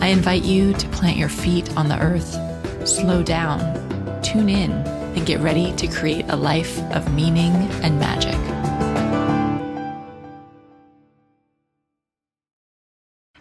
I invite you to plant your feet on the earth, slow down, tune in, and get ready to create a life of meaning and magic.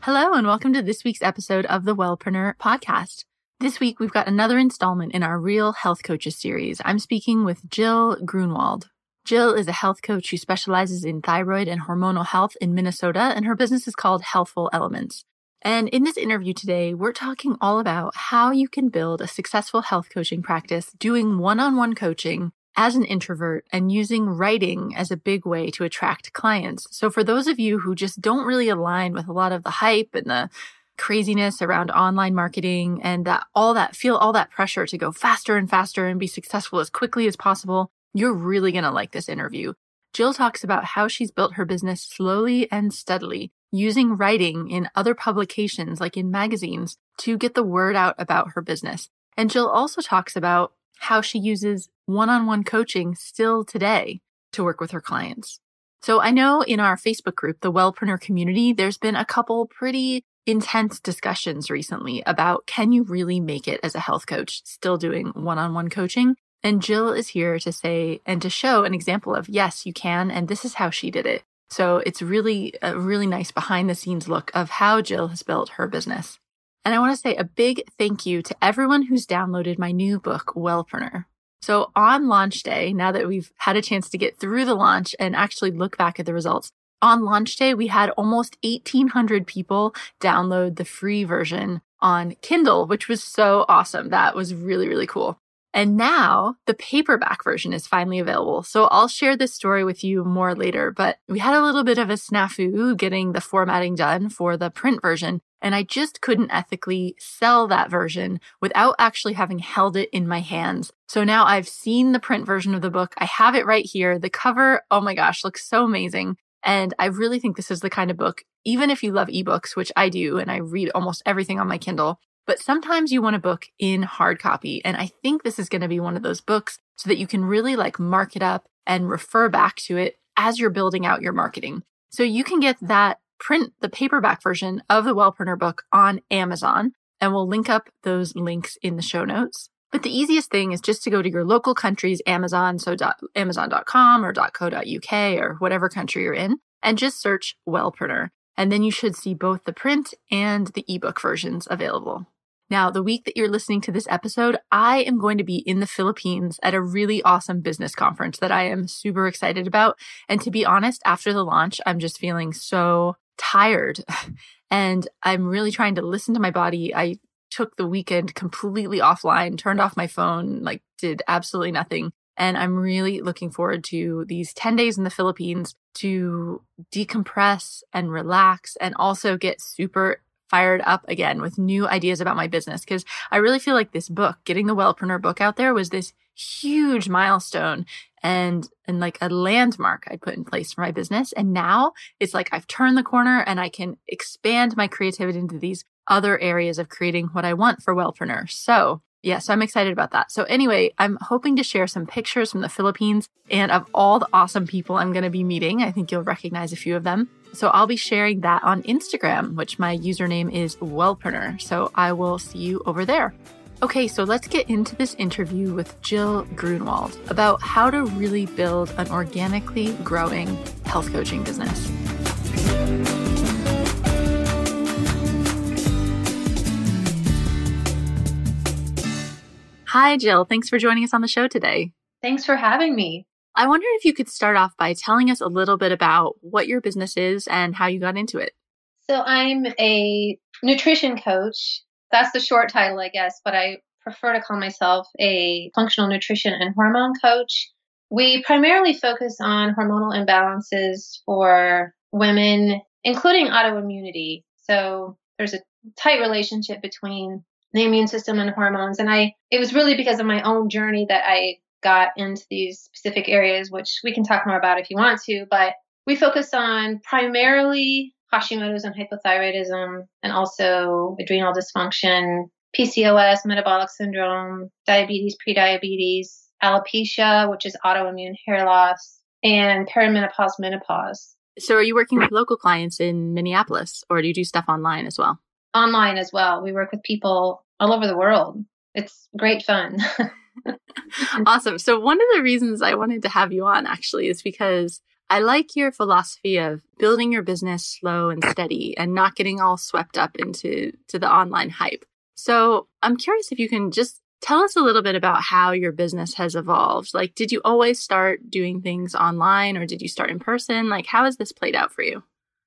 Hello, and welcome to this week's episode of the Wellpreneur podcast. This week, we've got another installment in our Real Health Coaches series. I'm speaking with Jill Grunewald. Jill is a health coach who specializes in thyroid and hormonal health in Minnesota, and her business is called Healthful Elements. And in this interview today, we're talking all about how you can build a successful health coaching practice doing one on one coaching as an introvert and using writing as a big way to attract clients. So for those of you who just don't really align with a lot of the hype and the craziness around online marketing and that all that feel all that pressure to go faster and faster and be successful as quickly as possible, you're really going to like this interview. Jill talks about how she's built her business slowly and steadily using writing in other publications, like in magazines, to get the word out about her business. And Jill also talks about how she uses one on one coaching still today to work with her clients. So I know in our Facebook group, the Wellpreneur community, there's been a couple pretty intense discussions recently about can you really make it as a health coach still doing one on one coaching? And Jill is here to say and to show an example of yes, you can. And this is how she did it. So it's really a really nice behind the scenes look of how Jill has built her business. And I want to say a big thank you to everyone who's downloaded my new book, Wellpreneur. So on launch day, now that we've had a chance to get through the launch and actually look back at the results, on launch day, we had almost 1800 people download the free version on Kindle, which was so awesome. That was really, really cool. And now the paperback version is finally available. So I'll share this story with you more later, but we had a little bit of a snafu getting the formatting done for the print version. And I just couldn't ethically sell that version without actually having held it in my hands. So now I've seen the print version of the book. I have it right here. The cover, oh my gosh, looks so amazing. And I really think this is the kind of book, even if you love ebooks, which I do, and I read almost everything on my Kindle, but sometimes you want a book in hard copy. And I think this is going to be one of those books so that you can really like mark it up and refer back to it as you're building out your marketing. So you can get that print, the paperback version of the Wellpreneur book on Amazon. And we'll link up those links in the show notes. But the easiest thing is just to go to your local country's Amazon, so amazon.com or .co.uk or whatever country you're in, and just search Wellpreneur. And then you should see both the print and the ebook versions available. Now, the week that you're listening to this episode, I am going to be in the Philippines at a really awesome business conference that I am super excited about. And to be honest, after the launch, I'm just feeling so tired and I'm really trying to listen to my body. I took the weekend completely offline, turned off my phone, like did absolutely nothing. And I'm really looking forward to these 10 days in the Philippines to decompress and relax and also get super fired up again with new ideas about my business because I really feel like this book, getting the Wellpreneur book out there was this huge milestone and and like a landmark I put in place for my business. And now it's like I've turned the corner and I can expand my creativity into these other areas of creating what I want for Wellpreneur. So yeah, so I'm excited about that. So anyway, I'm hoping to share some pictures from the Philippines and of all the awesome people I'm going to be meeting. I think you'll recognize a few of them. So I'll be sharing that on Instagram, which my username is Wellpreneur. So I will see you over there. Okay, so let's get into this interview with Jill Grunewald about how to really build an organically growing health coaching business. Hi, Jill. Thanks for joining us on the show today. Thanks for having me. I wonder if you could start off by telling us a little bit about what your business is and how you got into it. So, I'm a nutrition coach. That's the short title, I guess, but I prefer to call myself a functional nutrition and hormone coach. We primarily focus on hormonal imbalances for women, including autoimmunity. So, there's a tight relationship between the immune system and hormones. And I, it was really because of my own journey that I got into these specific areas, which we can talk more about if you want to. But we focus on primarily Hashimoto's and hypothyroidism, and also adrenal dysfunction, PCOS, metabolic syndrome, diabetes, prediabetes, alopecia, which is autoimmune hair loss, and perimenopause, menopause. So, are you working with local clients in Minneapolis, or do you do stuff online as well? Online as well. We work with people all over the world. It's great fun. awesome. So, one of the reasons I wanted to have you on actually is because I like your philosophy of building your business slow and steady and not getting all swept up into to the online hype. So, I'm curious if you can just tell us a little bit about how your business has evolved. Like, did you always start doing things online or did you start in person? Like, how has this played out for you?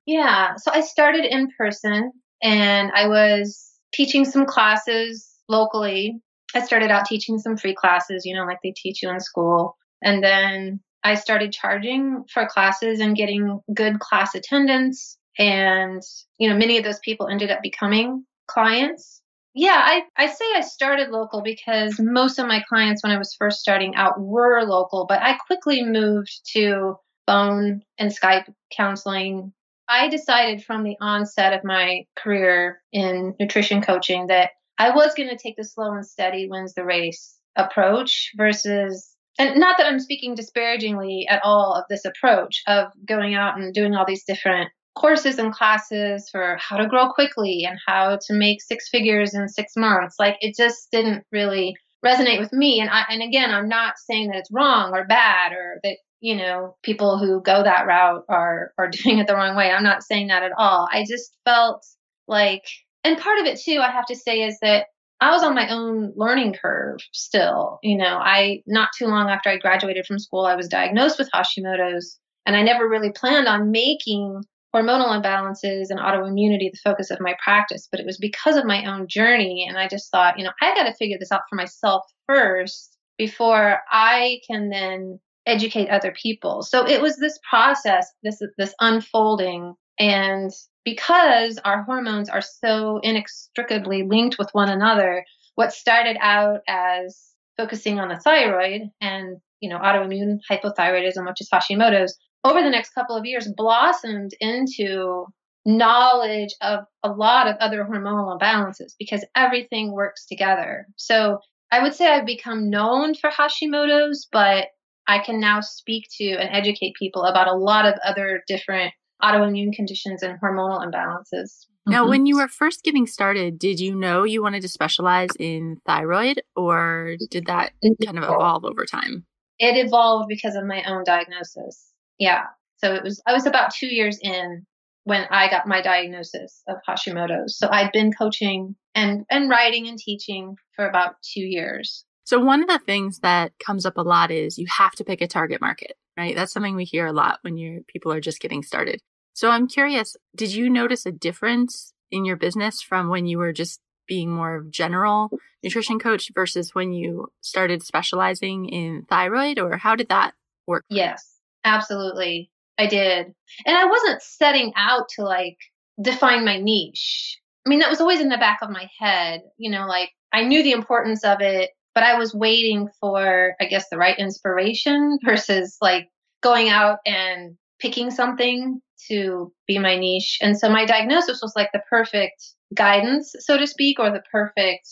Yeah. So, I started in person and I was teaching some classes locally. I started out teaching some free classes, you know, like they teach you in school. And then I started charging for classes and getting good class attendance. And, you know, many of those people ended up becoming clients. Yeah, I, I say I started local because most of my clients when I was first starting out were local, but I quickly moved to phone and Skype counseling. I decided from the onset of my career in nutrition coaching that I was going to take the slow and steady wins the race approach versus and not that I'm speaking disparagingly at all of this approach of going out and doing all these different courses and classes for how to grow quickly and how to make six figures in six months. Like it just didn't really resonate with me. And I, and again, I'm not saying that it's wrong or bad or that, you know, people who go that route are, are doing it the wrong way. I'm not saying that at all. I just felt like, and part of it too, I have to say is that I was on my own learning curve still. You know, I, not too long after I graduated from school, I was diagnosed with Hashimoto's, and I never really planned on making hormonal imbalances and autoimmunity the focus of my practice, but it was because of my own journey. And I just thought, you know, I got to figure this out for myself first before I can then educate other people. So it was this process, this, this unfolding. And because our hormones are so inextricably linked with one another, what started out as focusing on the thyroid and you know autoimmune hypothyroidism, which is Hashimoto's, over the next couple of years blossomed into knowledge of a lot of other hormonal imbalances because everything works together. So I would say I've become known for Hashimoto's, but I can now speak to and educate people about a lot of other different autoimmune conditions and hormonal imbalances. Now, mm-hmm. when you were first getting started, did you know you wanted to specialize in thyroid or did that kind of evolve over time? It evolved because of my own diagnosis. Yeah. So it was, I was about two years in when I got my diagnosis of Hashimoto's. So I'd been coaching and, and writing and teaching for about two years. So one of the things that comes up a lot is you have to pick a target market, right? That's something we hear a lot when you people are just getting started. So I'm curious, did you notice a difference in your business from when you were just being more of general nutrition coach versus when you started specializing in thyroid or how did that work? Yes, absolutely. I did. And I wasn't setting out to like define my niche. I mean, that was always in the back of my head, you know, like I knew the importance of it but I was waiting for, I guess, the right inspiration versus like going out and picking something to be my niche. And so my diagnosis was like the perfect guidance, so to speak, or the perfect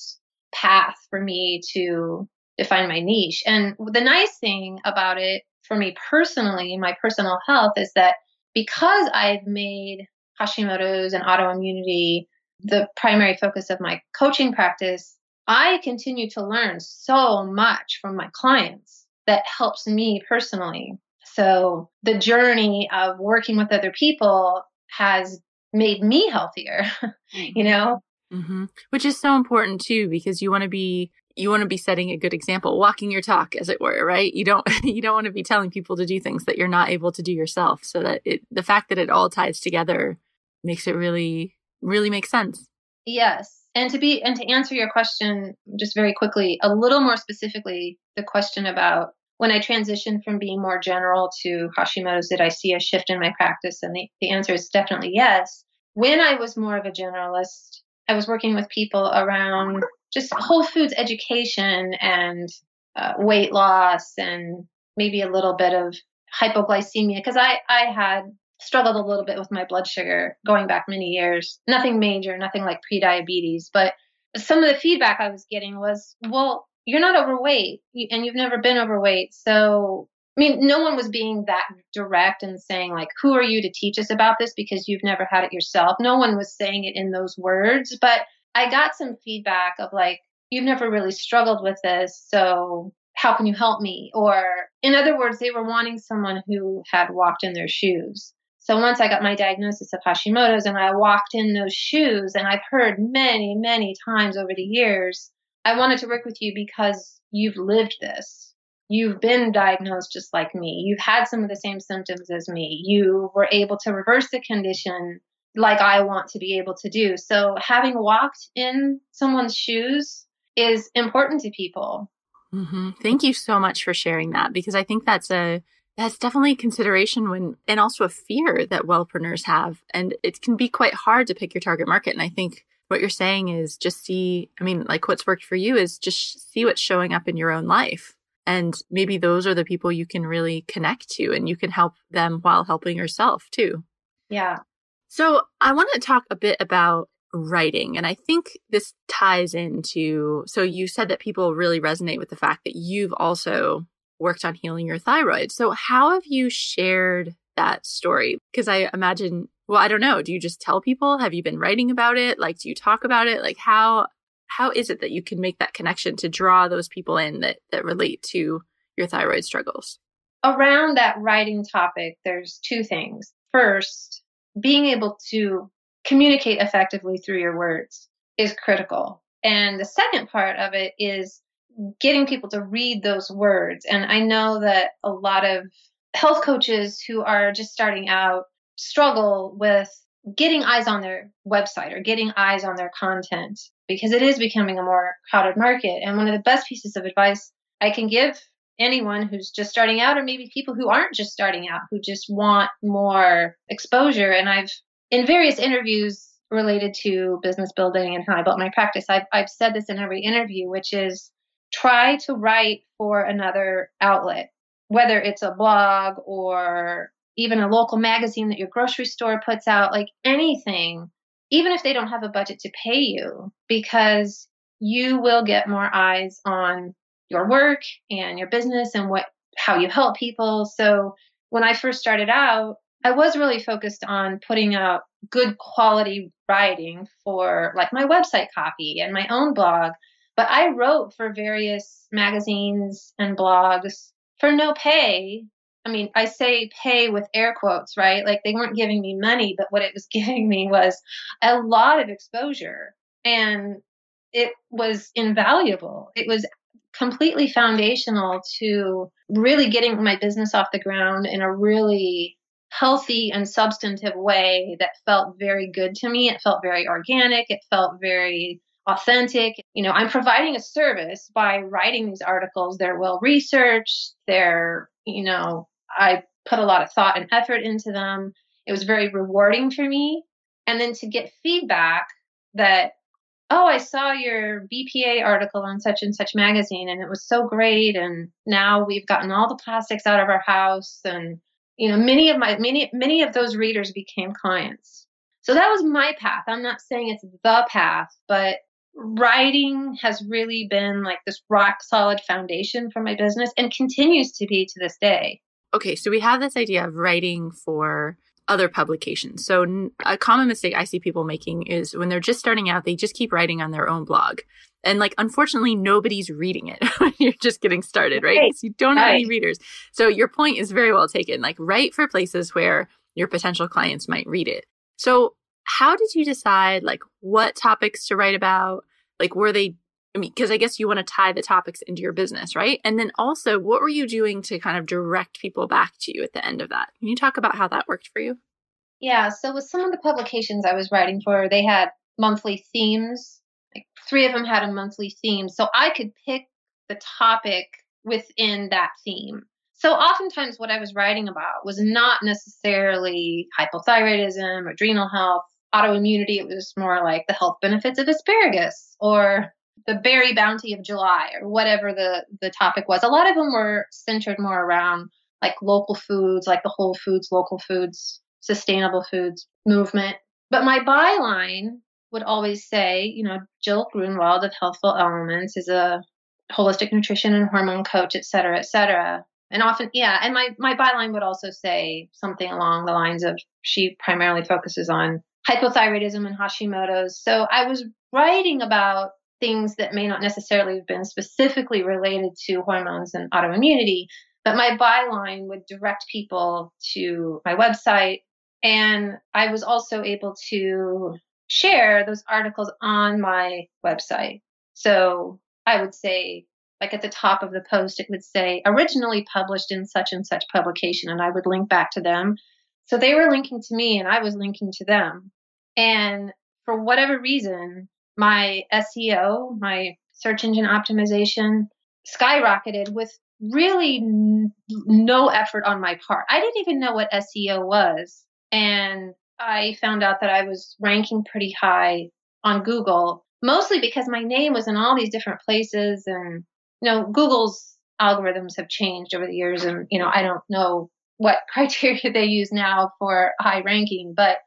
path for me to define my niche. And the nice thing about it for me personally, my personal health, is that because I've made Hashimoto's and autoimmunity the primary focus of my coaching practice, I continue to learn so much from my clients that helps me personally. So the journey of working with other people has made me healthier, you know? Mm-hmm. Which is so important too, because you want to be you want to be setting a good example, walking your talk, as it were, right? You don't you don't want to be telling people to do things that you're not able to do yourself. So that it the fact that it all ties together makes it really really make sense. Yes, and to be and to answer your question just very quickly, a little more specifically, the question about when I transitioned from being more general to Hashimoto's, did I see a shift in my practice? And the, the answer is definitely yes. When I was more of a generalist, I was working with people around just whole foods education and uh, weight loss and maybe a little bit of hypoglycemia because I, I had struggled a little bit with my blood sugar going back many years. Nothing major, nothing like prediabetes, but some of the feedback I was getting was, well, you're not overweight and you've never been overweight. So, I mean, no one was being that direct and saying, like, who are you to teach us about this because you've never had it yourself. No one was saying it in those words, but I got some feedback of like, you've never really struggled with this. So, how can you help me? Or, in other words, they were wanting someone who had walked in their shoes. So once I got my diagnosis of Hashimoto's and I walked in those shoes, and I've heard many, many times over the years, I wanted to work with you because you've lived this. You've been diagnosed just like me. You've had some of the same symptoms as me. You were able to reverse the condition like I want to be able to do. So having walked in someone's shoes is important to people. Mm-hmm. Thank you so much for sharing that because I think that's a that's definitely a consideration when, and also a fear that wellpreneurs have. And it can be quite hard to pick your target market. And I think what you're saying is just see, I mean, like what's worked for you is just see what's showing up in your own life. And maybe those are the people you can really connect to and you can help them while helping yourself too. Yeah. So I want to talk a bit about writing. And I think this ties into so you said that people really resonate with the fact that you've also worked on healing your thyroid. So, how have you shared that story? Because I imagine, well, I don't know. Do you just tell people? Have you been writing about it? Like, do you talk about it? Like, how how is it that you can make that connection to draw those people in that that relate to your thyroid struggles? Around that writing topic, there's two things. First, being able to communicate effectively through your words is critical. And the second part of it is getting people to read those words. And I know that a lot of health coaches who are just starting out struggle with getting eyes on their website or getting eyes on their content because it is becoming a more crowded market. And one of the best pieces of advice I can give anyone who's just starting out, or maybe people who aren't just starting out, who just want more exposure. And I've, in various interviews related to business building and how I built my practice, I've, I've said this in every interview, which is try to write for another outlet, whether it's a blog or even a local magazine that your grocery store puts out, like anything, even if they don't have a budget to pay you, because you will get more eyes on your work and your business and what how you help people. So when I first started out, I was really focused on putting out good quality writing for like my website copy and my own blog but I wrote for various magazines and blogs for no pay. I mean, I say pay with air quotes, right? Like they weren't giving me money, but what it was giving me was a lot of exposure. And it was invaluable. It was completely foundational to really getting my business off the ground in a really healthy and substantive way that felt very good to me. It felt very organic. It felt very authentic. You know, I'm providing a service by writing these articles. They're well researched. They're, you know, I put a lot of thought and effort into them. It was very rewarding for me. And then to get feedback that, oh, I saw your BPA article on such and such magazine and it was so great. And now we've gotten all the plastics out of our house. And, you know, many of my, many, many of those readers became clients. So that was my path. I'm not saying it's the path, but writing has really been like this rock solid foundation for my business and continues to be to this day. Okay, so we have this idea of writing for other publications. So a common mistake I see people making is when they're just starting out, they just keep writing on their own blog. And like, unfortunately, nobody's reading it when you're just getting started, right? right. you don't have right. any readers. So your point is very well taken. Like, write for places where your potential clients might read it. So how did you decide like what topics to write about? Like were they I mean, because I guess you want to tie the topics into your business, right? And then also, what were you doing to kind of direct people back to you at the end of that? Can you talk about how that worked for you? Yeah. So, with some of the publications I was writing for, they had monthly themes. Like three of them had a monthly theme. So, I could pick the topic within that theme. So oftentimes what I was writing about was not necessarily hypothyroidism, adrenal health, autoimmunity. It was more like the health benefits of asparagus or the berry bounty of July or whatever the the topic was. A lot of them were centered more around like local foods, like the Whole Foods, local foods, sustainable foods movement. But my byline would always say, you know, Jill Grunewald of Healthful Elements is a holistic nutrition and hormone coach, et cetera, et cetera. And often, yeah, and my, my byline would also say something along the lines of she primarily focuses on hypothyroidism and Hashimoto's. So I was writing about things that may not necessarily have been specifically related to hormones and autoimmunity, but my byline would direct people to my website. And I was also able to share those articles on my website. So I would say, like at the top of the post, it would say originally published in such and such publication, and I would link back to them. So they were linking to me and I was linking to them. And for whatever reason, my SEO, my search engine optimization, skyrocketed with really n- no effort on my part. I didn't even know what SEO was. And I found out that I was ranking pretty high on Google, mostly because my name was in all these different places. And, you know, Google's algorithms have changed over the years. And, you know, I don't know what criteria they use now for high ranking, but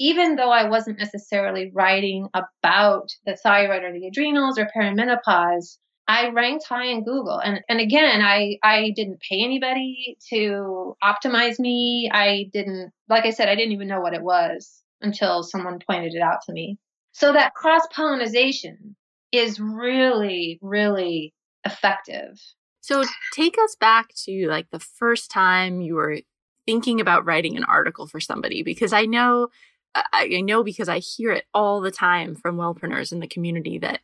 even though I wasn't necessarily writing about the thyroid or the adrenals or perimenopause, I ranked high in Google. And and again, I I didn't pay anybody to optimize me. I didn't like I said, I didn't even know what it was until someone pointed it out to me. So that cross pollination is really, really effective. So take us back to like the first time you were thinking about writing an article for somebody because I know I, know because I hear it all the time from wellpreneurs in the community that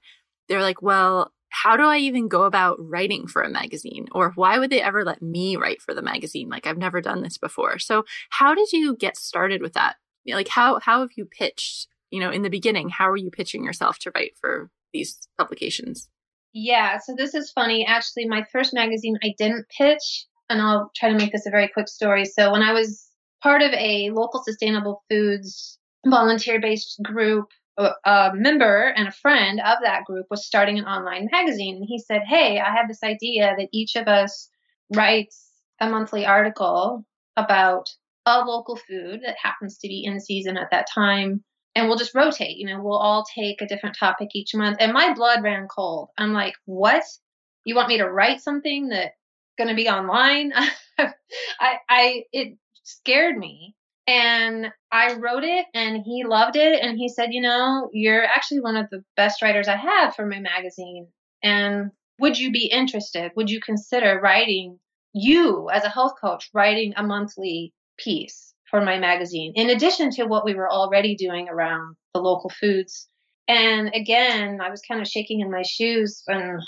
they're like, well, how do I even go about writing for a magazine? Or why would they ever let me write for the magazine? Like I've never done this before. So how did you get started with that? Like how how have you pitched, you know, in the beginning, how are you pitching yourself to write for these publications? Yeah, so this is funny. Actually, my first magazine I didn't pitch, and I'll try to make this a very quick story. So when I was part of a local sustainable foods volunteer based group uh, a member and a friend of that group was starting an online magazine and he said hey i have this idea that each of us writes a monthly article about a local food that happens to be in season at that time and we'll just rotate you know we'll all take a different topic each month and my blood ran cold i'm like what you want me to write something that's going to be online i i it scared me and I wrote it and he loved it. And he said, You know, you're actually one of the best writers I have for my magazine. And would you be interested? Would you consider writing, you as a health coach, writing a monthly piece for my magazine, in addition to what we were already doing around the local foods? And again, I was kind of shaking in my shoes and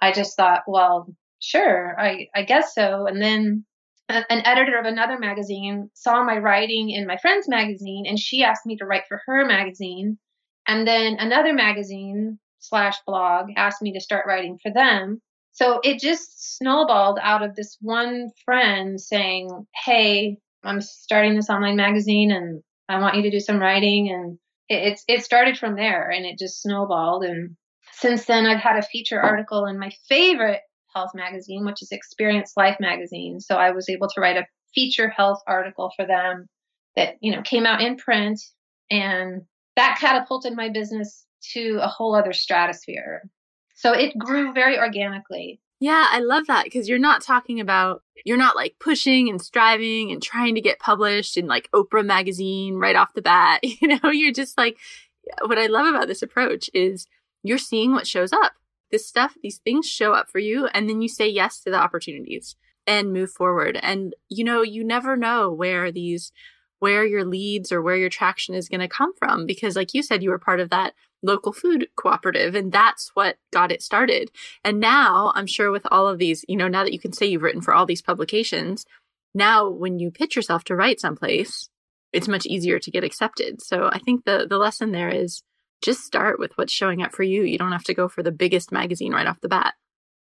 I just thought, well, sure, I, I guess so. And then an editor of another magazine saw my writing in my friend's magazine and she asked me to write for her magazine and then another magazine slash blog asked me to start writing for them so it just snowballed out of this one friend saying hey i'm starting this online magazine and i want you to do some writing and it, it's it started from there and it just snowballed and since then i've had a feature article in my favorite health magazine, which is Experience Life magazine. So I was able to write a feature health article for them that, you know, came out in print and that catapulted my business to a whole other stratosphere. So it grew very organically. Yeah, I love that because you're not talking about, you're not like pushing and striving and trying to get published in like Oprah magazine right off the bat. You know, you're just like, what I love about this approach is you're seeing what shows up this stuff, these things show up for you, and then you say yes to the opportunities and move forward. And you know, you never know where these where your leads or where your traction is going to come from because like you said you were part of that local food cooperative and that's what got it started. And now, I'm sure with all of these, you know, now that you can say you've written for all these publications, now when you pitch yourself to write someplace, it's much easier to get accepted. So I think the the lesson there is just start with what's showing up for you. You don't have to go for the biggest magazine right off the bat.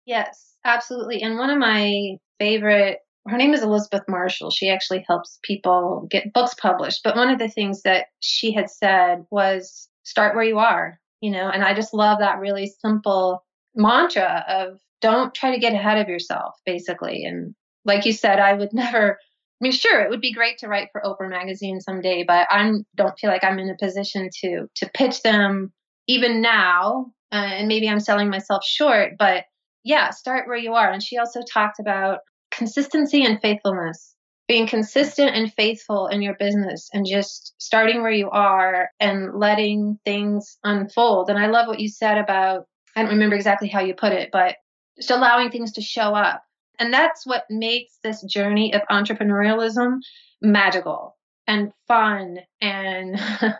Yes, absolutely. And one of my favorite, her name is Elizabeth Marshall. She actually helps people get books published. But one of the things that she had said was start where you are. you know, and I just love that really simple mantra of don't try to get ahead of yourself, basically. And like you said, I would never. I mean, sure, it would be great to write for Oprah magazine someday, but I don't feel like I'm in a position to to pitch them even now. Uh, and maybe I'm selling myself short, but yeah, start where you are. And she also talked about consistency and faithfulness being consistent and faithful in your business and just starting where you are and letting things unfold. And I love what you said about, I don't remember exactly how you put it, but just allowing things to show up. And that's what makes this journey of entrepreneurialism magical and fun. And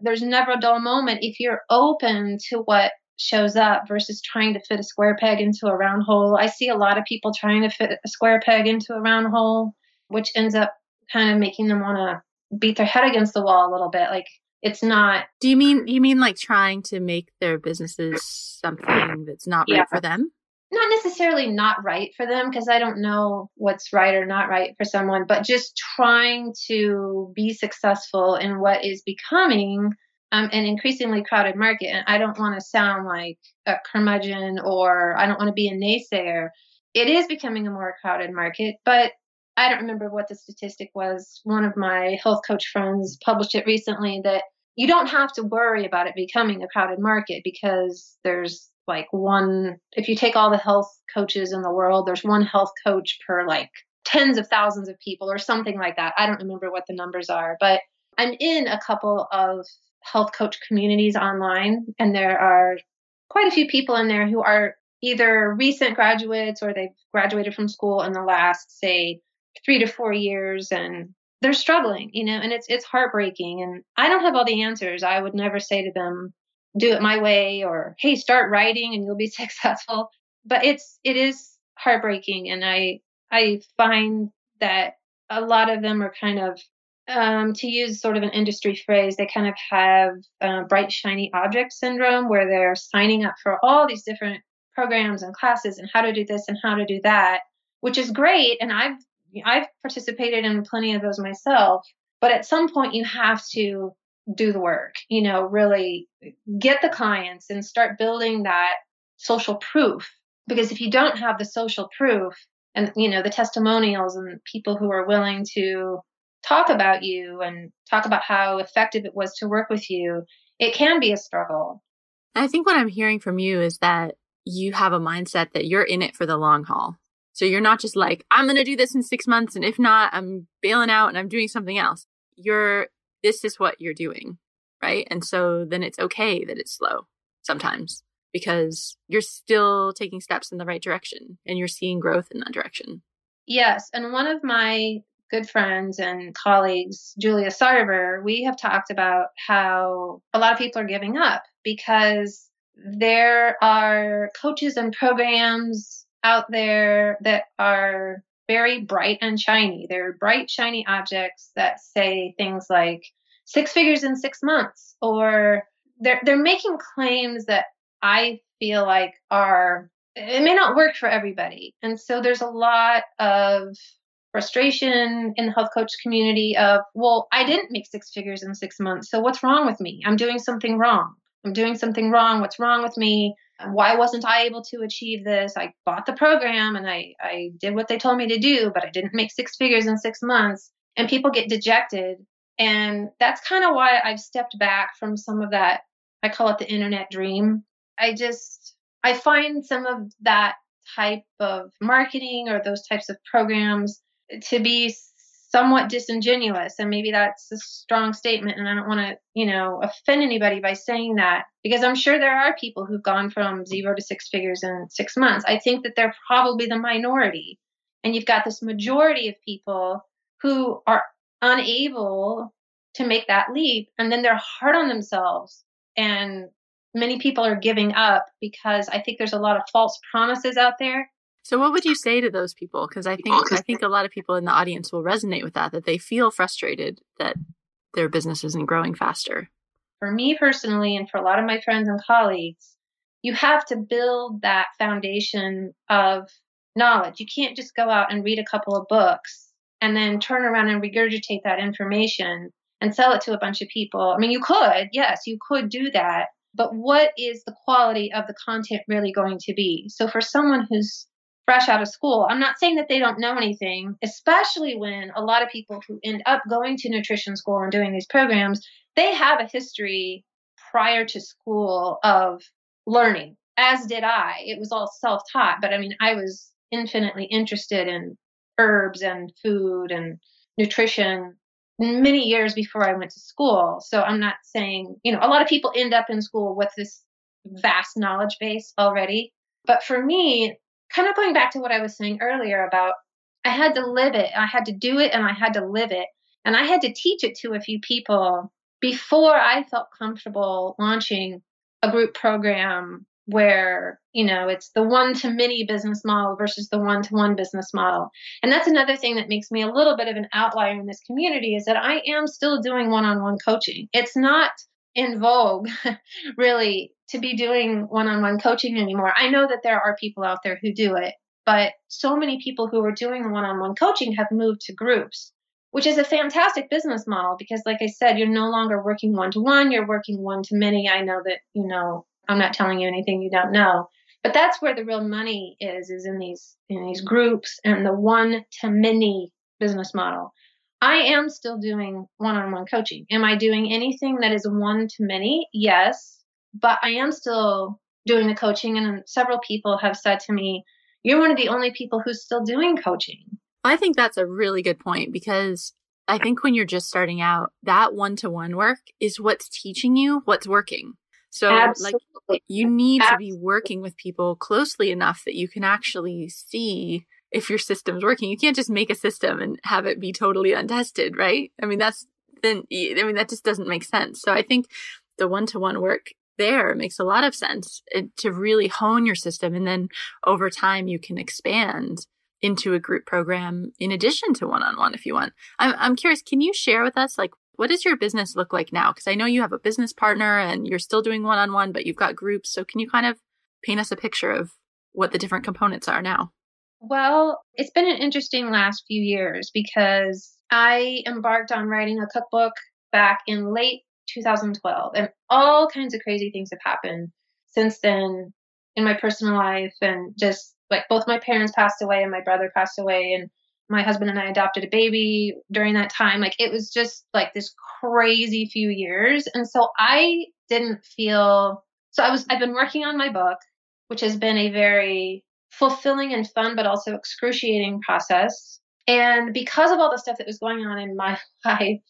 there's never a dull moment if you're open to what shows up versus trying to fit a square peg into a round hole. I see a lot of people trying to fit a square peg into a round hole which ends up kind of making them want to beat their head against the wall a little bit. Like it's not. Do you mean you mean like trying to make their businesses something that's not right yeah. for them? Not necessarily not right for them because I don't know what's right or not right for someone, but just trying to be successful in what is becoming um, an increasingly crowded market. And I don't want to sound like a curmudgeon or I don't want to be a naysayer. It is becoming a more crowded market, but I don't remember what the statistic was. One of my health coach friends published it recently that you don't have to worry about it becoming a crowded market because there's like one, if you take all the health coaches in the world, there's one health coach per like tens of thousands of people or something like that. I don't remember what the numbers are, but I'm in a couple of health coach communities online, and there are quite a few people in there who are either recent graduates or they've graduated from school in the last, say, three to four years and they're struggling, you know, and it's it's heartbreaking. And I don't have all the answers. I would never say to them, do it my way or hey, start writing and you'll be successful. But it's it is heartbreaking and I I find that a lot of them are kind of um, to use sort of an industry phrase, they kind of have uh, bright, shiny object syndrome where they're signing up for all these different programs and classes and how to do this and how to do that, which is great. And I've I've participated in plenty of those myself, but at some point you have to do the work, you know, really get the clients and start building that social proof. Because if you don't have the social proof and, you know, the testimonials and people who are willing to talk about you and talk about how effective it was to work with you, it can be a struggle. I think what I'm hearing from you is that you have a mindset that you're in it for the long haul. So you're not just like, I'm going to do this in six months. And if not, I'm bailing out and I'm doing something else. You're, this is what you're doing. Right. And so then it's okay that it's slow sometimes because you're still taking steps in the right direction and you're seeing growth in that direction. Yes. And one of my good friends and colleagues, Julia Sarver, we have talked about how a lot of people are giving up because there are coaches and programs out there that are very bright and shiny. They're bright, shiny objects that say things like six figures in six months, or they're they're making claims that I feel like are it may not work for everybody. And so there's a lot of frustration in the health coach community of, well, I didn't make six figures in six months. So what's wrong with me? I'm doing something wrong. I'm doing something wrong. What's wrong with me? Why wasn't I able to achieve this? I bought the program and I, I did what they told me to do, but I didn't make six figures in six months. And people get dejected. And that's kind of why I've stepped back from some of that. I call it the internet dream. I just, I find some of that type of marketing or those types of programs to be somewhat disingenuous. And maybe that's a strong statement and i don't want to you know offend anybody by saying that because i'm sure there are people who've gone from zero to six figures in six months. I think that they're probably the minority. And you've got this majority of people who are unable to make that leap and then they're hard on themselves. And many people are giving up because i think there's a lot of false promises out there so what would you say to those people? Because I think I think a lot of people in the audience will resonate with that, that they feel frustrated that their business isn't growing faster. For me personally, and for a lot of my friends and colleagues, you have to build that foundation of knowledge. You can't just go out and read a couple of books and then turn around and regurgitate that information and sell it to a bunch of people. I mean, you could, yes, you could do that, but what is the quality of the content really going to be? So for someone who's fresh out of school, I'm not saying that they don't know anything, especially when a lot of people who end up going to nutrition school and doing these programs, they have a history prior to school of learning, as did I. It was all self taught, but I mean, I was infinitely interested in herbs and food and nutrition many years before I went to school. So I'm not saying, you know, a lot of people end up in school with this vast knowledge base already. But for me, kind of going back to what I was saying earlier about I had to live it, I had to do it, and I had to live it. And I had to teach it to a few people before I felt comfortable launching a group program where you know it's the one to many business model versus the one to one business model and that's another thing that makes me a little bit of an outlier in this community is that i am still doing one-on-one coaching it's not in vogue really to be doing one-on-one coaching anymore i know that there are people out there who do it but so many people who are doing one-on-one coaching have moved to groups which is a fantastic business model because like i said you're no longer working one-to-one you're working one to many i know that you know I'm not telling you anything you don't know. But that's where the real money is, is in these in these groups and the one to many business model. I am still doing one-on-one coaching. Am I doing anything that is one to many? Yes, but I am still doing the coaching and several people have said to me, "You're one of the only people who's still doing coaching." I think that's a really good point because I think when you're just starting out, that one-to-one work is what's teaching you what's working. So Absolutely. like you need Absolutely. to be working with people closely enough that you can actually see if your system's working. You can't just make a system and have it be totally untested, right? I mean, that's then, I mean, that just doesn't make sense. So I think the one to one work there it makes a lot of sense eh, to really hone your system. And then over time, you can expand into a group program in addition to one on one if you want. I'm, I'm curious, can you share with us like what does your business look like now? Because I know you have a business partner and you're still doing one on one, but you've got groups. So can you kind of paint us a picture of what the different components are now? Well, it's been an interesting last few years because I embarked on writing a cookbook back in late 2012, and all kinds of crazy things have happened since then in my personal life. And just like both my parents passed away and my brother passed away, and my husband and I adopted a baby during that time. Like it was just like this crazy few years. And so I didn't feel so I was I've been working on my book, which has been a very fulfilling and fun but also excruciating process. And because of all the stuff that was going on in my life,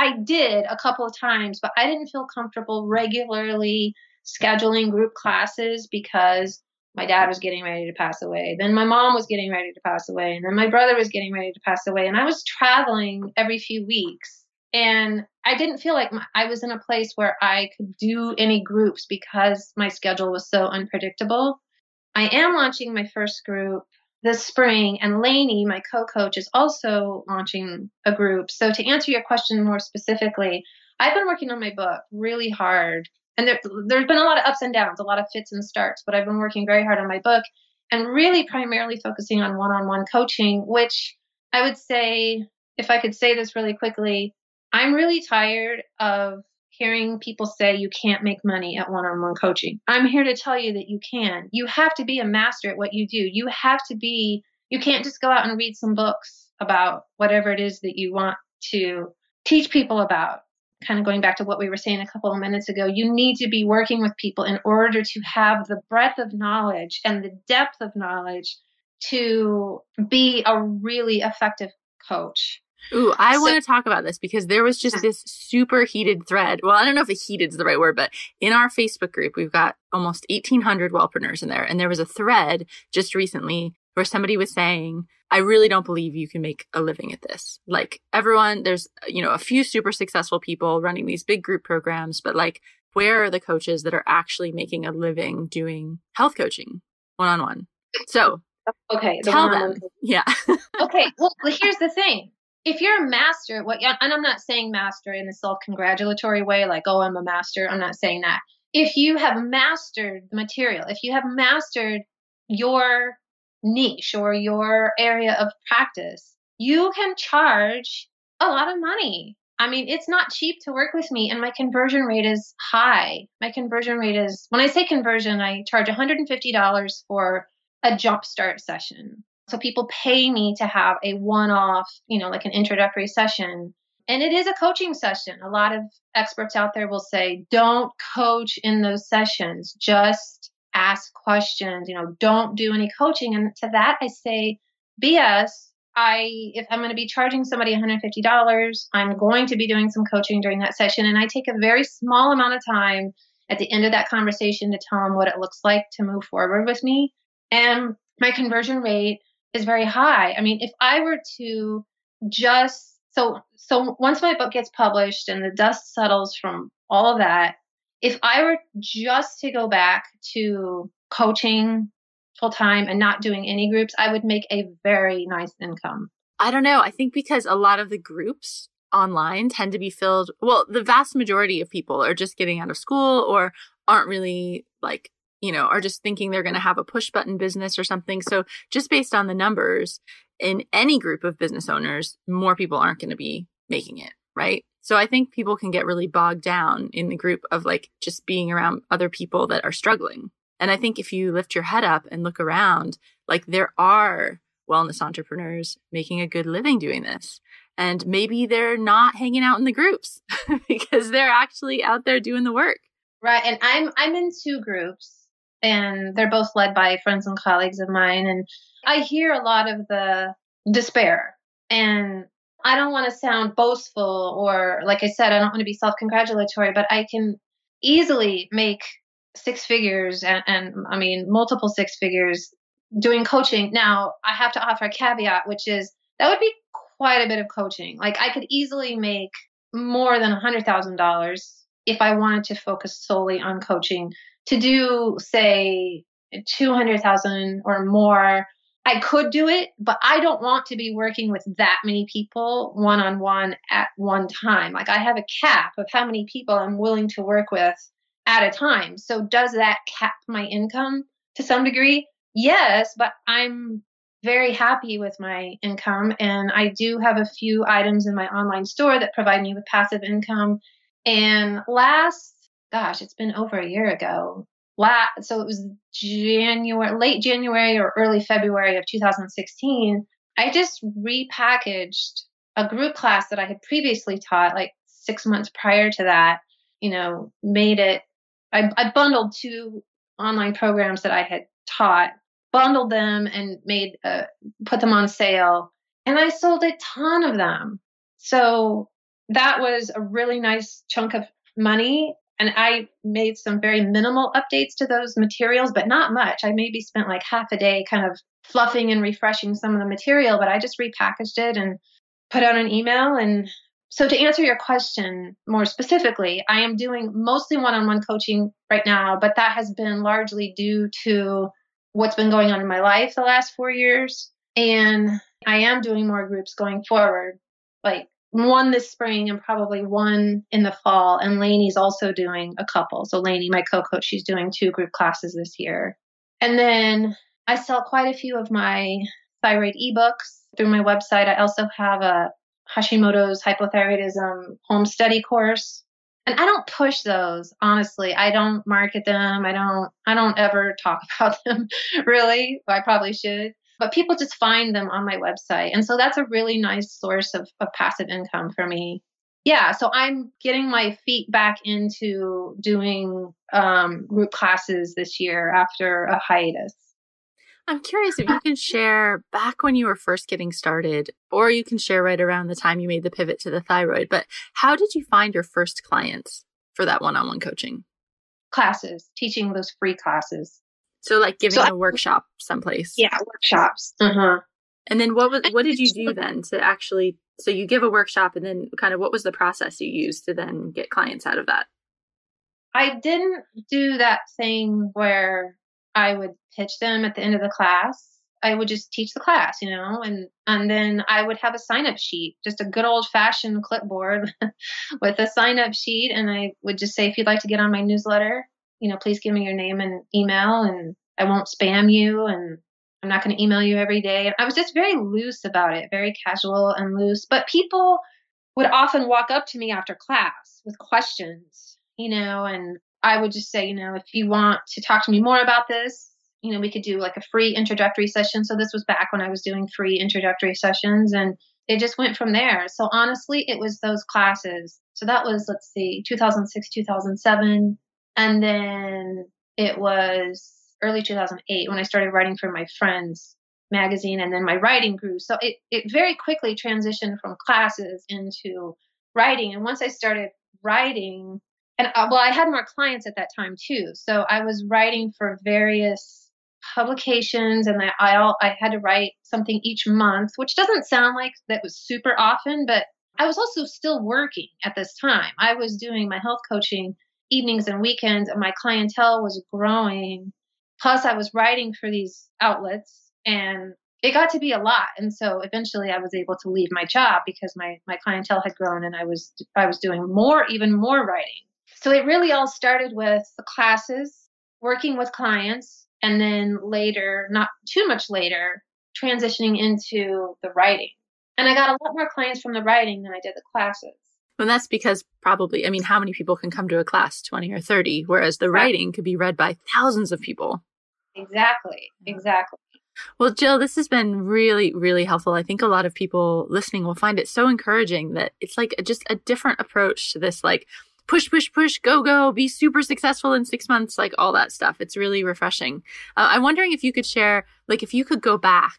I did a couple of times, but I didn't feel comfortable regularly scheduling group classes because my dad was getting ready to pass away. Then my mom was getting ready to pass away. And then my brother was getting ready to pass away. And I was traveling every few weeks. And I didn't feel like my, I was in a place where I could do any groups because my schedule was so unpredictable. I am launching my first group this spring, and Lainey, my co coach, is also launching a group. So, to answer your question more specifically, I've been working on my book really hard and there, there's been a lot of ups and downs, a lot of fits and starts, but I've been working very hard on my book and really primarily focusing on one on one coaching, which I would say, if I could say this really quickly, I'm really tired of hearing people say you can't make money at one on one coaching. I'm here to tell you that you can. You have to be a master at what you do. You have to be, you can't just go out and read some books about whatever it is that you want to teach people about kind of going back to what we were saying a couple of minutes ago, you need to be working with people in order to have the breadth of knowledge and the depth of knowledge to be a really effective coach. Ooh, I so, want to talk about this because there was just this super heated thread. Well, I don't know if heated is the right word, but in our Facebook group, we've got almost 1,800 wellpreneurs in there. And there was a thread just recently where somebody was saying, I really don't believe you can make a living at this. Like everyone, there's, you know, a few super successful people running these big group programs, but like, where are the coaches that are actually making a living doing health coaching one on one? So, okay, the tell them. Yeah. okay. Well, here's the thing. If you're a master at what, and I'm not saying master in a self congratulatory way, like, oh, I'm a master. I'm not saying that. If you have mastered the material, if you have mastered your niche or your area of practice, you can charge a lot of money. I mean, it's not cheap to work with me, and my conversion rate is high. My conversion rate is, when I say conversion, I charge $150 for a jumpstart session. So people pay me to have a one off, you know, like an introductory session. And it is a coaching session. A lot of experts out there will say, don't coach in those sessions, just ask questions, you know, don't do any coaching. And to that, I say, BS I if I'm going to be charging somebody $150, I'm going to be doing some coaching during that session and I take a very small amount of time at the end of that conversation to tell them what it looks like to move forward with me. And my conversion rate is very high. I mean, if I were to just so so once my book gets published and the dust settles from all of that, if I were just to go back to coaching full time and not doing any groups, I would make a very nice income. I don't know. I think because a lot of the groups online tend to be filled, well, the vast majority of people are just getting out of school or aren't really like, you know, are just thinking they're going to have a push button business or something. So just based on the numbers in any group of business owners, more people aren't going to be making it, right? So I think people can get really bogged down in the group of like just being around other people that are struggling. And I think if you lift your head up and look around, like there are wellness entrepreneurs making a good living doing this. And maybe they're not hanging out in the groups because they're actually out there doing the work. Right. And I'm I'm in two groups and they're both led by friends and colleagues of mine. And I hear a lot of the despair. And I don't want to sound boastful or like I said, I don't want to be self congratulatory, but I can easily make six figures and, and I mean multiple six figures doing coaching. Now I have to offer a caveat, which is that would be quite a bit of coaching. Like I could easily make more than a hundred thousand dollars if I wanted to focus solely on coaching. To do say two hundred thousand or more, I could do it, but I don't want to be working with that many people one on one at one time. Like I have a cap of how many people I'm willing to work with at a time. So does that cap my income to some degree? Yes, but I'm very happy with my income and I do have a few items in my online store that provide me with passive income. And last, gosh, it's been over a year ago. Last, so it was January, late January or early February of 2016. I just repackaged a group class that I had previously taught like six months prior to that, you know, made it I, I bundled two online programs that I had taught, bundled them and made uh, put them on sale, and I sold a ton of them. So that was a really nice chunk of money. And I made some very minimal updates to those materials, but not much. I maybe spent like half a day kind of fluffing and refreshing some of the material, but I just repackaged it and put out an email and so to answer your question more specifically, I am doing mostly one-on-one coaching right now, but that has been largely due to what's been going on in my life the last 4 years and I am doing more groups going forward. Like one this spring and probably one in the fall and Lainey's also doing a couple. So Lainey, my co-coach, she's doing two group classes this year. And then I sell quite a few of my thyroid ebooks through my website. I also have a Hashimoto's hypothyroidism home study course. And I don't push those, honestly. I don't market them. I don't I don't ever talk about them really. I probably should. But people just find them on my website. And so that's a really nice source of, of passive income for me. Yeah, so I'm getting my feet back into doing um, group classes this year after a hiatus. I'm curious if you can share back when you were first getting started, or you can share right around the time you made the pivot to the thyroid, but how did you find your first clients for that one on one coaching? Classes, teaching those free classes. So, like giving so a I, workshop someplace. Yeah, workshops. Uh-huh. And then what was what did you do then to actually so you give a workshop and then kind of what was the process you used to then get clients out of that? I didn't do that thing where I would pitch them at the end of the class. I would just teach the class, you know, and and then I would have a sign up sheet, just a good old fashioned clipboard with a sign up sheet, and I would just say, if you'd like to get on my newsletter, you know, please give me your name and email, and I won't spam you, and I'm not going to email you every day. And I was just very loose about it, very casual and loose. But people would often walk up to me after class with questions, you know, and I would just say, you know, if you want to talk to me more about this, you know, we could do like a free introductory session. So this was back when I was doing free introductory sessions and it just went from there. So honestly, it was those classes. So that was, let's see, 2006, 2007. And then it was early 2008 when I started writing for my friends magazine and then my writing grew. So it, it very quickly transitioned from classes into writing. And once I started writing, and uh, well, I had more clients at that time too. So I was writing for various publications and I, I, I had to write something each month, which doesn't sound like that was super often, but I was also still working at this time. I was doing my health coaching evenings and weekends, and my clientele was growing. Plus, I was writing for these outlets, and it got to be a lot. And so eventually, I was able to leave my job because my my clientele had grown, and I was I was doing more, even more writing. So it really all started with the classes, working with clients, and then later, not too much later, transitioning into the writing. And I got a lot more clients from the writing than I did the classes. And that's because probably, I mean, how many people can come to a class, 20 or 30, whereas the right. writing could be read by thousands of people. Exactly, exactly. Well, Jill, this has been really, really helpful. I think a lot of people listening will find it so encouraging that it's like a, just a different approach to this, like push, push, push, go, go, be super successful in six months, like all that stuff. It's really refreshing. Uh, I'm wondering if you could share, like, if you could go back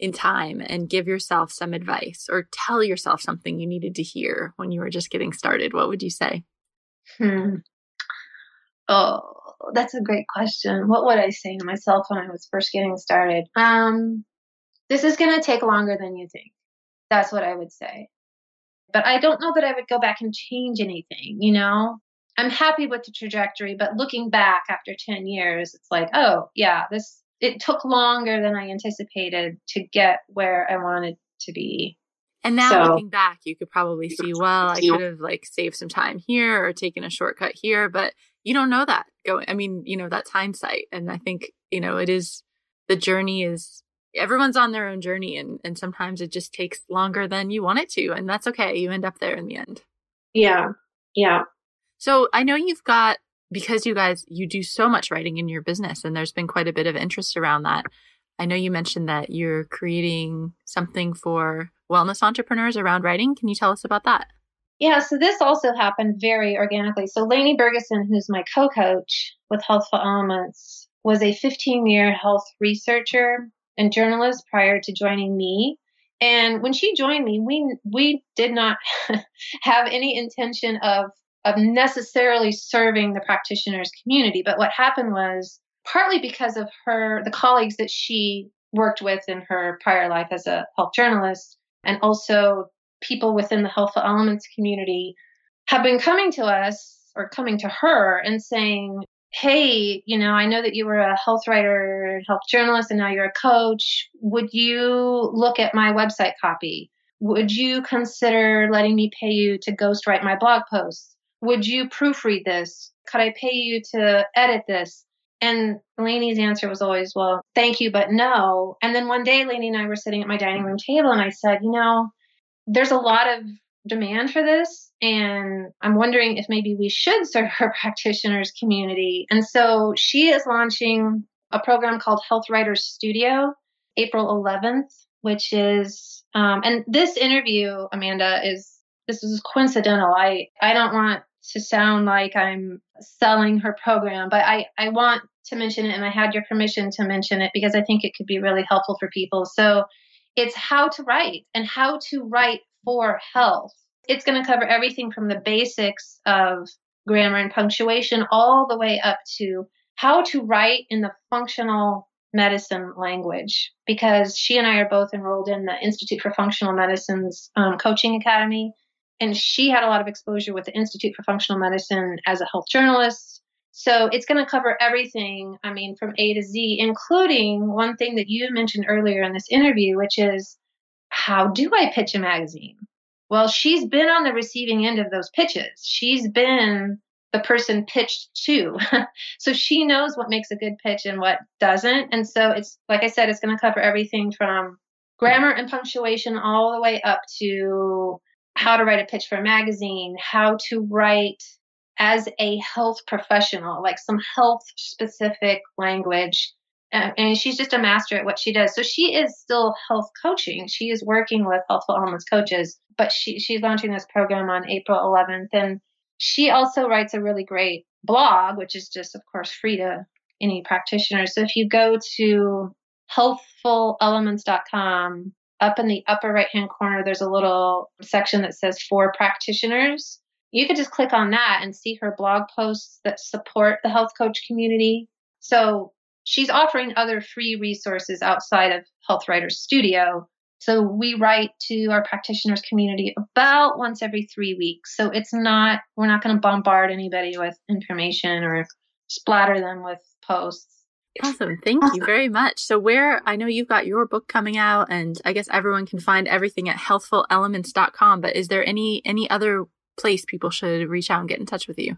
in time and give yourself some advice or tell yourself something you needed to hear when you were just getting started, what would you say? Hmm. Oh, that's a great question. What would I say to myself when I was first getting started? Um, this is going to take longer than you think. That's what I would say. But I don't know that I would go back and change anything, you know? I'm happy with the trajectory, but looking back after 10 years, it's like, oh, yeah, this it took longer than I anticipated to get where I wanted to be. And now so, looking back, you could probably see, well, I could have like saved some time here or taken a shortcut here, but you don't know that going. I mean, you know, that's hindsight. And I think, you know, it is the journey is everyone's on their own journey and, and sometimes it just takes longer than you want it to. And that's okay. You end up there in the end. Yeah. Yeah. So I know you've got because you guys you do so much writing in your business and there's been quite a bit of interest around that. I know you mentioned that you're creating something for wellness entrepreneurs around writing. Can you tell us about that? Yeah, so this also happened very organically. So Lainey Bergeson, who's my co-coach with Healthful Elements, was a 15-year health researcher and journalist prior to joining me. And when she joined me, we we did not have any intention of of necessarily serving the practitioners community. But what happened was partly because of her, the colleagues that she worked with in her prior life as a health journalist, and also people within the healthful elements community have been coming to us or coming to her and saying, Hey, you know, I know that you were a health writer, health journalist, and now you're a coach. Would you look at my website copy? Would you consider letting me pay you to ghostwrite my blog posts? Would you proofread this? Could I pay you to edit this? And Lainey's answer was always, well, thank you, but no. And then one day, Lainey and I were sitting at my dining room table, and I said, you know, there's a lot of demand for this. And I'm wondering if maybe we should serve our practitioners community. And so she is launching a program called Health Writers Studio, April 11th, which is, um, and this interview, Amanda, is this is coincidental. I I don't want to sound like I'm selling her program, but I, I want to mention it and I had your permission to mention it because I think it could be really helpful for people. So it's how to write and how to write for health. It's going to cover everything from the basics of grammar and punctuation all the way up to how to write in the functional medicine language because she and I are both enrolled in the Institute for Functional Medicine's um, coaching academy and she had a lot of exposure with the Institute for Functional Medicine as a health journalist. So it's going to cover everything, I mean, from A to Z, including one thing that you mentioned earlier in this interview, which is how do I pitch a magazine? Well, she's been on the receiving end of those pitches. She's been the person pitched to. so she knows what makes a good pitch and what doesn't. And so it's, like I said, it's going to cover everything from grammar and punctuation all the way up to how to write a pitch for a magazine, how to write as a health professional, like some health specific language. Uh, and she's just a master at what she does. So she is still health coaching. She is working with Healthful Elements coaches, but she, she's launching this program on April 11th. And she also writes a really great blog, which is just, of course, free to any practitioner. So if you go to healthfulelements.com, up in the upper right hand corner, there's a little section that says for practitioners. You could just click on that and see her blog posts that support the health coach community. So she's offering other free resources outside of Health Writers Studio. So we write to our practitioners community about once every three weeks. So it's not, we're not going to bombard anybody with information or splatter them with posts. Awesome. Thank you very much. So where I know you've got your book coming out and I guess everyone can find everything at healthfulelements.com, but is there any any other place people should reach out and get in touch with you?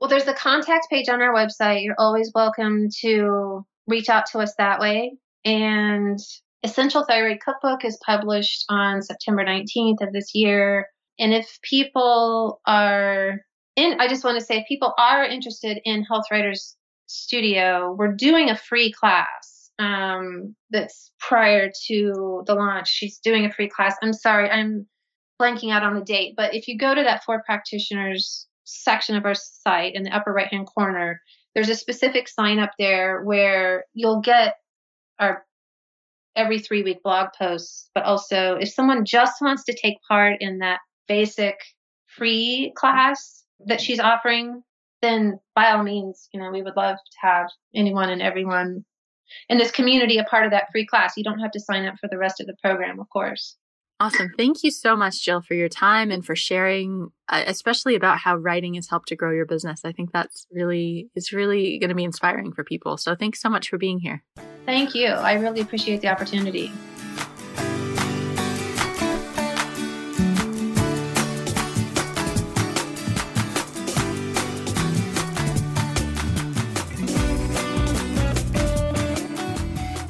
Well, there's the contact page on our website. You're always welcome to reach out to us that way. And Essential Thyroid Cookbook is published on September 19th of this year. And if people are in, I just want to say, if people are interested in Health Writers Studio, we're doing a free class um, that's prior to the launch. She's doing a free class. I'm sorry, I'm blanking out on the date, but if you go to that for practitioners section of our site in the upper right hand corner, there's a specific sign up there where you'll get our every three week blog posts, but also if someone just wants to take part in that basic free class that she's offering, then by all means, you know, we would love to have anyone and everyone in this community a part of that free class. You don't have to sign up for the rest of the program, of course. Awesome. Thank you so much, Jill, for your time and for sharing, uh, especially about how writing has helped to grow your business. I think that's really, it's really going to be inspiring for people. So thanks so much for being here. Thank you. I really appreciate the opportunity.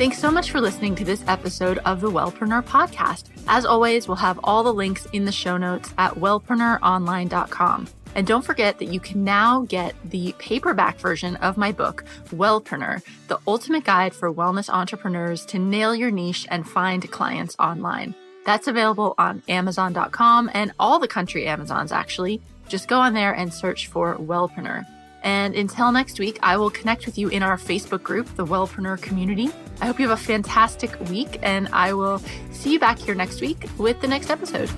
Thanks so much for listening to this episode of the Wellpreneur podcast. As always, we'll have all the links in the show notes at wellpreneuronline.com. And don't forget that you can now get the paperback version of my book, Wellpreneur, the ultimate guide for wellness entrepreneurs to nail your niche and find clients online. That's available on Amazon.com and all the country Amazons, actually. Just go on there and search for Wellpreneur. And until next week, I will connect with you in our Facebook group, the Wellpreneur Community. I hope you have a fantastic week, and I will see you back here next week with the next episode.